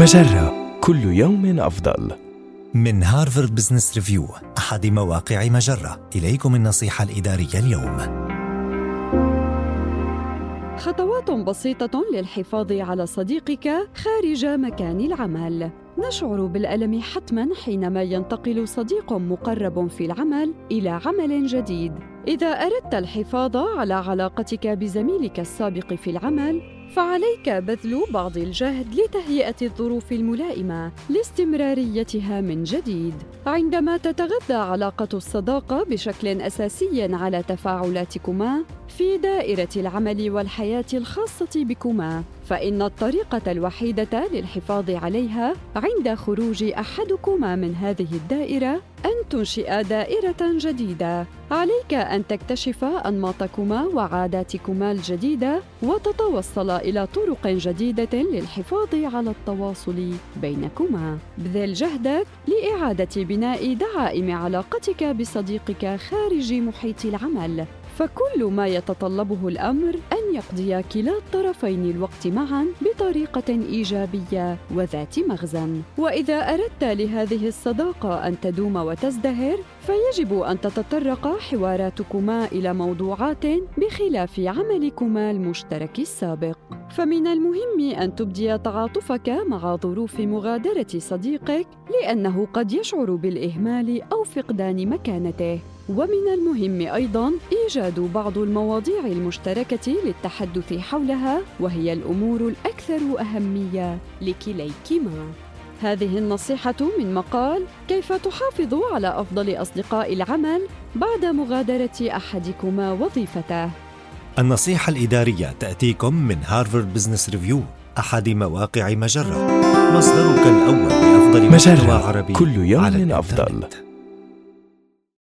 مجرة كل يوم أفضل. من هارفارد بزنس ريفيو أحد مواقع مجرة إليكم النصيحة الإدارية اليوم خطوات بسيطة للحفاظ على صديقك خارج مكان العمل. نشعر بالألم حتماً حينما ينتقل صديق مقرب في العمل إلى عمل جديد. إذا أردت الحفاظ على علاقتك بزميلك السابق في العمل، فعليك بذل بعض الجهد لتهيئة الظروف الملائمة لاستمراريتها من جديد. عندما تتغذى علاقة الصداقة بشكل أساسي على تفاعلاتكما في دائرة العمل والحياة الخاصة بكما، فإن الطريقة الوحيدة للحفاظ عليها عند خروج أحدكما من هذه الدائرة أن تنشئ دائرة جديدة. عليك أن تكتشف أنماطكما وعاداتكما الجديدة وتتوصل إلى طرق جديدة للحفاظ على التواصل بينكما. بذل جهدك لإعادة بناء دعائم علاقتك بصديقك خارج محيط العمل. فكل ما يتطلبه الأمر ان يقضي كلا الطرفين الوقت معا بطريقة إيجابية وذات مغزى. وإذا أردت لهذه الصداقة أن تدوم وتزدهر فيجب أن تتطرق حواراتكما إلى موضوعات بخلاف عملكما المشترك السابق. فمن المهم أن تبدي تعاطفك مع ظروف مغادرة صديقك لأنه قد يشعر بالإهمال أو فقدان مكانته. ومن المهم أيضا إيجاد بعض المواضيع المشتركة للتحدث حولها وهي الأمور الأكثر أهمية لكليكما هذه النصيحة من مقال كيف تحافظ على أفضل أصدقاء العمل بعد مغادرة أحدكما وظيفته النصيحة الإدارية تأتيكم من هارفارد بزنس ريفيو أحد مواقع مجرة مصدرك الأول لأفضل محتوى عربي كل يوم على الإنترنت. أفضل.